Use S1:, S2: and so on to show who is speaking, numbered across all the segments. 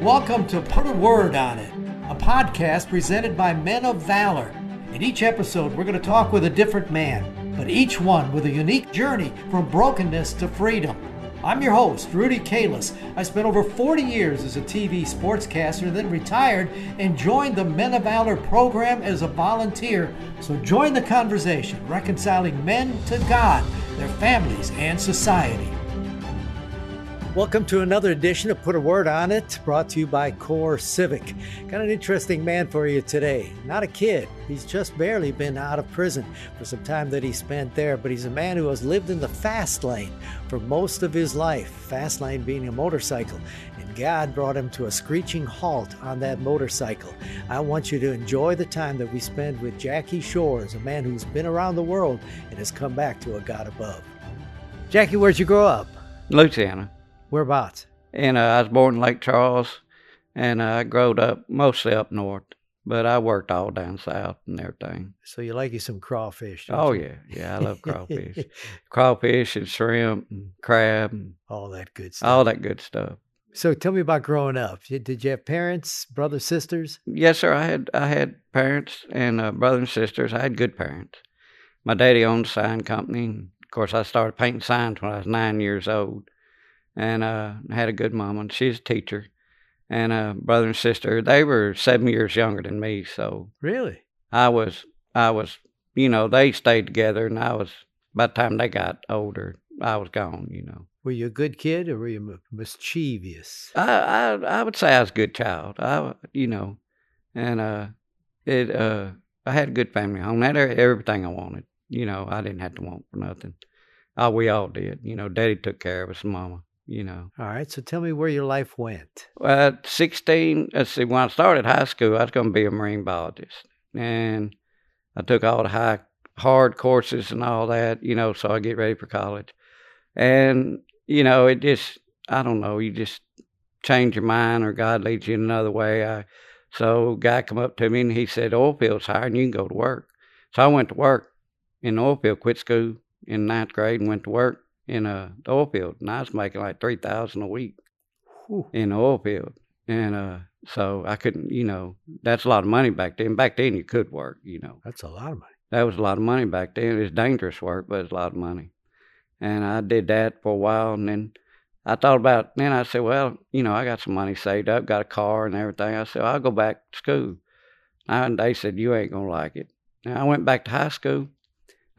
S1: Welcome to Put a Word on It, a podcast presented by Men of Valor. In each episode, we're going to talk with a different man, but each one with a unique journey from brokenness to freedom. I'm your host, Rudy Kalis. I spent over 40 years as a TV sportscaster, then retired and joined the Men of Valor program as a volunteer. So join the conversation, reconciling men to God, their families, and society. Welcome to another edition of Put a Word on It, brought to you by Core Civic. Got an interesting man for you today. Not a kid, he's just barely been out of prison for some time that he spent there, but he's a man who has lived in the fast lane for most of his life, fast lane being a motorcycle. And God brought him to a screeching halt on that motorcycle. I want you to enjoy the time that we spend with Jackie Shores, a man who's been around the world and has come back to a God above. Jackie, where'd you grow up?
S2: Louisiana.
S1: Whereabouts?
S2: And uh, I was born in Lake Charles, and uh, I growed up mostly up north, but I worked all down south and everything.
S1: So you like you some crawfish?
S2: Oh
S1: you?
S2: yeah, yeah, I love crawfish, crawfish and shrimp and crab and
S1: all that good stuff.
S2: all that good stuff.
S1: So tell me about growing up. Did you have parents, brothers, sisters?
S2: Yes, sir. I had I had parents and uh, brothers and sisters. I had good parents. My daddy owned a sign company. And of course, I started painting signs when I was nine years old and uh, had a good mom, and she's a teacher. And a brother and sister, they were seven years younger than me, so
S1: really,
S2: I was, I was, you know, they stayed together, and I was. By the time they got older, I was gone. You know.
S1: Were you a good kid, or were you mischievous?
S2: I, I, I would say I was a good child. I, you know, and uh, it, uh, I had a good family home. I had everything I wanted. You know, I didn't have to want for nothing. Oh, we all did. You know, Daddy took care of us, Mama you know.
S1: All right. So tell me where your life went.
S2: Well, at 16, let's see, when I started high school, I was going to be a marine biologist. And I took all the high, hard courses and all that, you know, so I get ready for college. And, you know, it just, I don't know, you just change your mind or God leads you in another way. I, so guy come up to me and he said, oil field's hired and you can go to work. So I went to work in the oil field, quit school in ninth grade and went to work in a oil field, and I was making like three thousand a week Whew. in the oil field, and uh, so I couldn't, you know, that's a lot of money back then. Back then, you could work, you know.
S1: That's a lot of money.
S2: That was a lot of money back then. It's dangerous work, but it's a lot of money, and I did that for a while, and then. I thought about then I said, well, you know, I got some money saved up, got a car and everything. I said, I'll go back to school. And they said, you ain't gonna like it. And I went back to high school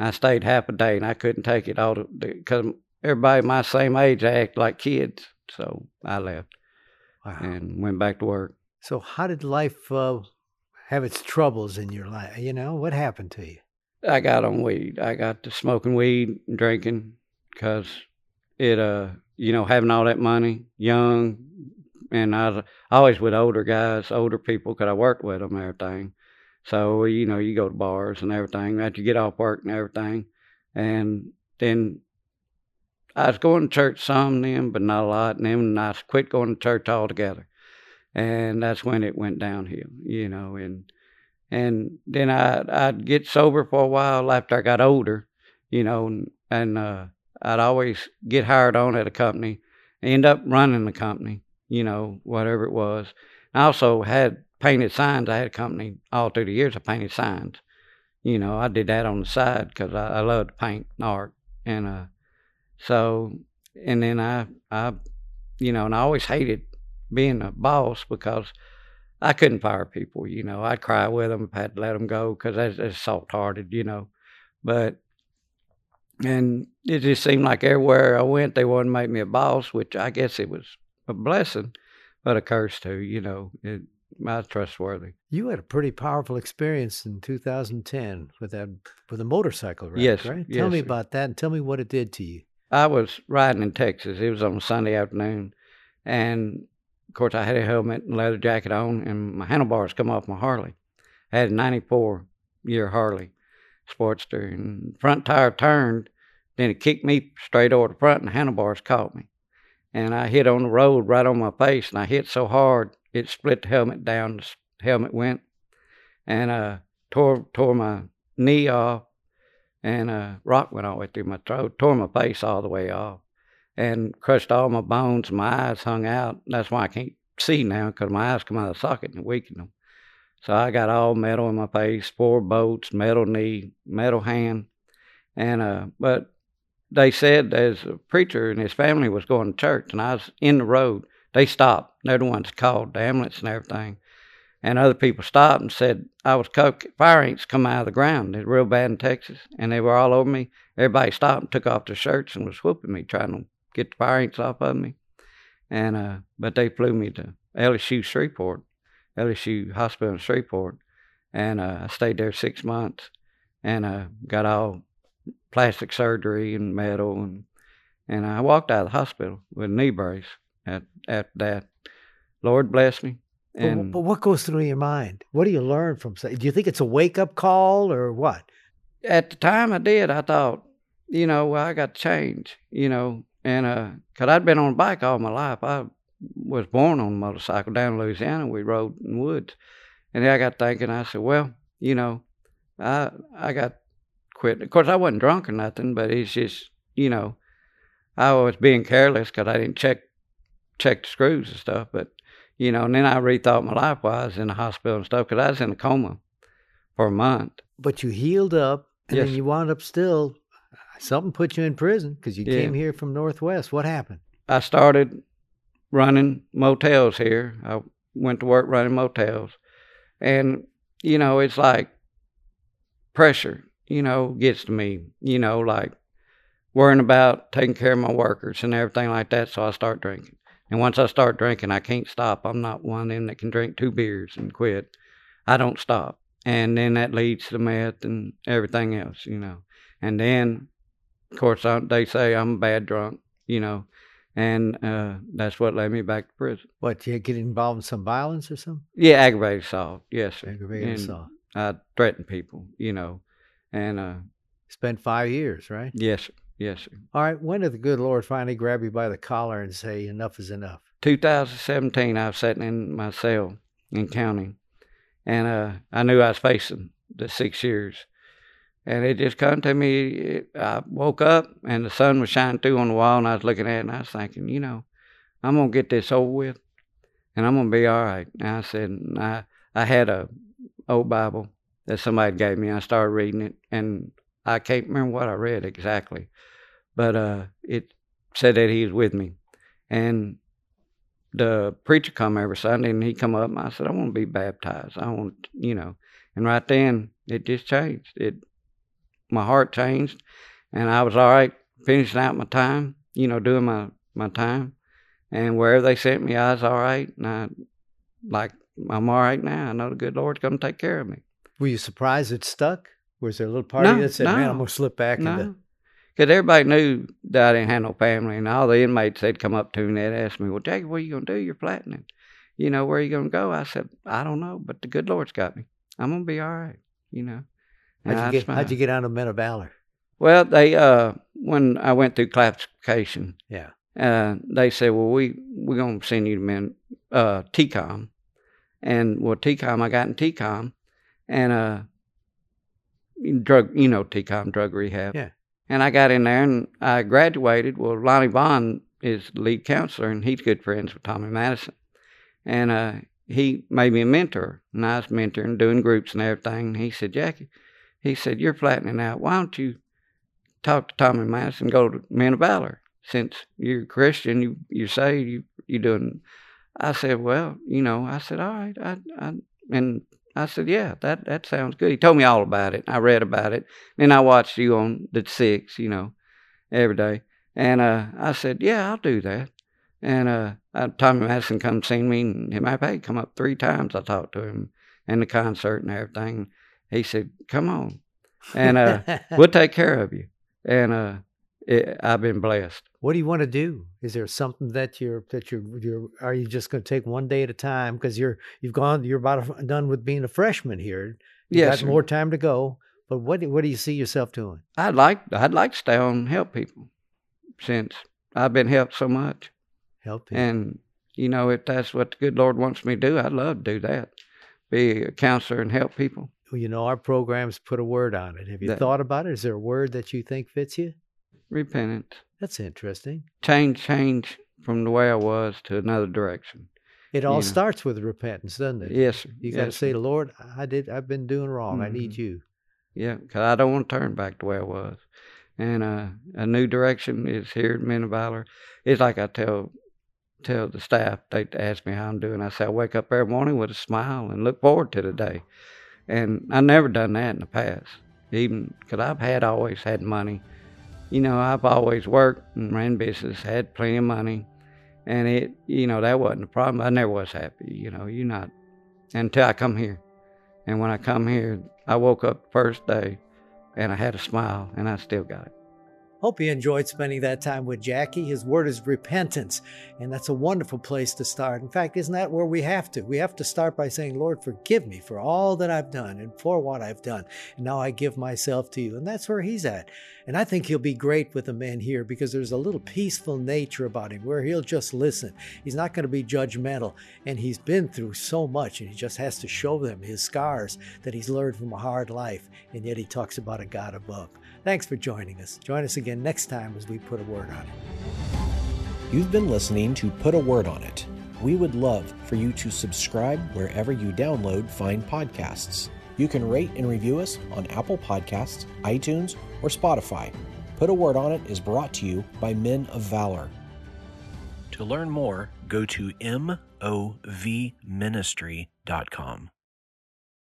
S2: I stayed half a day and I couldn't take it all because everybody my same age act like kids. So I left wow. and went back to work.
S1: So how did life uh, have its troubles in your life? You know, what happened to you?
S2: I got on weed. I got to smoking weed and drinking because it, uh, you know, having all that money, young, and I was always with older guys, older people, because I worked with them and everything. So, you know, you go to bars and everything after you get off work and everything. And then I was going to church some then, but not a lot. And then I quit going to church altogether. And that's when it went downhill, you know. And and then I I'd get sober for a while after I got older, you know, and, and uh, I'd always get hired on at a company, end up running the company, you know, whatever it was. I also had painted signs. I had a company all through the years. I painted signs. You know, I did that on the side because I, I love to paint art, and uh, so and then I I you know, and I always hated being a boss because I couldn't fire people. You know, I'd cry with them if I had to let them go because that's, that's soft hearted. You know, but and it just seemed like everywhere I went, they wanted to make me a boss, which I guess it was a blessing, but a curse too. You know, it, not trustworthy.
S1: You had a pretty powerful experience in 2010 with that with a motorcycle wreck,
S2: yes,
S1: right?
S2: Yes,
S1: tell me about that and tell me what it did to you.
S2: I was riding in Texas. It was on a Sunday afternoon, and of course I had a helmet and leather jacket on, and my handlebars come off my Harley. I had a '94 year Harley Sportster, and front tire turned, then it kicked me straight over the front, and the handlebars caught me, and I hit on the road right on my face, and I hit so hard it split the helmet down. The helmet went and uh, tore tore my knee off, and a uh, rock went all the way through my throat, tore my face all the way off, and crushed all my bones. My eyes hung out. That's why I can't see now because my eyes come out of the socket and weaken them. So I got all metal in my face, four bolts, metal knee, metal hand, and uh, but they said as a preacher and his family was going to church, and I was in the road. They stopped. They're the ones called the ambulance and everything. And other people stopped and said I was coke. Fire ants come out of the ground. It's real bad in Texas, and they were all over me. Everybody stopped and took off their shirts and was whooping me, trying to get the fire ants off of me. And uh, but they flew me to LSU Shreveport, LSU Hospital in Shreveport, and uh, I stayed there six months, and uh, got all plastic surgery and metal, and and I walked out of the hospital with a knee brace. At after that, Lord bless me.
S1: And but, but what goes through your mind? What do you learn from? Do you think it's a wake up call or what?
S2: At the time, I did. I thought, you know, well, I got to change. You know, and uh, cause I'd been on a bike all my life. I was born on a motorcycle down in Louisiana. We rode in woods, and then I got thinking. I said, well, you know, I I got quit. Of course, I wasn't drunk or nothing, but it's just, you know, I was being careless because I didn't check check the screws and stuff. But you know, and then I rethought my life while I was in the hospital and stuff because I was in a coma for a month.
S1: But you healed up, and yes. then you wound up still. Something put you in prison because you yeah. came here from Northwest. What happened?
S2: I started running motels here. I went to work running motels. And, you know, it's like pressure, you know, gets to me, you know, like worrying about taking care of my workers and everything like that. So I start drinking. And once I start drinking, I can't stop. I'm not one of them that can drink two beers and quit. I don't stop. And then that leads to meth and everything else, you know. And then, of course, I, they say I'm a bad drunk, you know and uh, that's what led me back to prison.
S1: What, you get involved in some violence or something?
S2: Yeah, aggravated assault. Yes, sir.
S1: Aggravated
S2: and
S1: assault.
S2: I threatened people, you know, and uh,
S1: spent five years, right?
S2: Yes, sir. Yes, sir.
S1: All right. When did the good Lord finally grab you by the collar and say enough is enough?
S2: 2017. I was sitting in my cell in county, and uh, I knew I was facing the six years and it just come to me. I woke up and the sun was shining through on the wall, and I was looking at it, and I was thinking, you know, I'm gonna get this over with, and I'm gonna be all right. And I said, I I had a old Bible that somebody gave me. I started reading it, and I can't remember what I read exactly, but uh, it said that He was with me, and the preacher come every Sunday, and he come up, and I said, I want to be baptized. I want, you know, and right then it just changed. It my heart changed, and I was all right finishing out my time, you know, doing my my time, and wherever they sent me, I was all right, and I like I'm all right now. I know the good Lord's to take care of me.
S1: Were you surprised it stuck? Was there a little party no, that said,
S2: no,
S1: "Man, I'm to slip back"?
S2: No.
S1: Into...
S2: Because everybody knew that I didn't have no family, and all the inmates they'd come up to me and they'd ask me, "Well, Jackie, what are you going to do? You're flattening. You know, where are you going to go?" I said, "I don't know, but the good Lord's got me. I'm going to be all right." You know.
S1: How'd you, get, how'd you get out of Men of Valor?
S2: Well, they uh, when I went through classification,
S1: yeah,
S2: uh, they said, "Well, we we're gonna send you to men uh, TCOM," and well, TCOM, I got in TCOM, and uh, drug, you know, TCOM drug rehab,
S1: yeah,
S2: and I got in there and I graduated. Well, Lonnie Bond is lead counselor, and he's good friends with Tommy Madison, and uh, he made me a mentor, and I was mentoring, doing groups and everything. And he said, Jackie he said, You're flattening out. Why don't you talk to Tommy Madison, go to Men of Valor? Since you're a Christian, you, you say you, you're doing. I said, Well, you know, I said, All right. I, I, and I said, Yeah, that, that sounds good. He told me all about it. I read about it. Then I watched you on the six, you know, every day. And uh, I said, Yeah, I'll do that. And uh, Tommy Madison come see me, and him, I come up three times. I talked to him and the concert and everything. He said, "Come on, and uh, we'll take care of you." And uh, it, I've been blessed.
S1: What do you want to do? Is there something that you're that you're you're are you just going to take one day at a time because you're you've gone you're about done with being a freshman here. You
S2: yes,
S1: got more time to go. But what do, what do you see yourself doing?
S2: I'd like I'd like to stay on and help people since I've been helped so much.
S1: Help people.
S2: And you know, if that's what the good Lord wants me to do, I'd love to do that. Be a counselor and help people
S1: you know, our programs put a word on it. Have you that, thought about it? Is there a word that you think fits you?
S2: Repentance.
S1: That's interesting.
S2: Change, change from the way I was to another direction.
S1: It all
S2: know.
S1: starts with repentance, doesn't it?
S2: Yes, sir.
S1: You got to say. Lord, I did. I've been doing wrong. I need you.
S2: Yeah, because I don't want to turn back to where I was. And uh, a new direction is here at Men of Valor. It's like I tell tell the staff. They ask me how I'm doing. I say I wake up every morning with a smile and look forward to the day. And I never done that in the past, even because I've had always had money. You know, I've always worked and ran business, had plenty of money, and it, you know, that wasn't a problem. I never was happy. You know, you're not until I come here. And when I come here, I woke up the first day and I had a smile and I still got it.
S1: Hope you enjoyed spending that time with Jackie. His word is repentance, and that's a wonderful place to start. In fact, isn't that where we have to? We have to start by saying, Lord, forgive me for all that I've done and for what I've done. And now I give myself to you. And that's where he's at. And I think he'll be great with the men here because there's a little peaceful nature about him where he'll just listen. He's not going to be judgmental. And he's been through so much, and he just has to show them his scars that he's learned from a hard life. And yet he talks about a God above. Thanks for joining us. Join us again next time as we put a word on it.
S3: You've been listening to Put a Word on It. We would love for you to subscribe wherever you download fine podcasts. You can rate and review us on Apple Podcasts, iTunes, or Spotify. Put a Word on It is brought to you by Men of Valor. To learn more, go to movministry.com.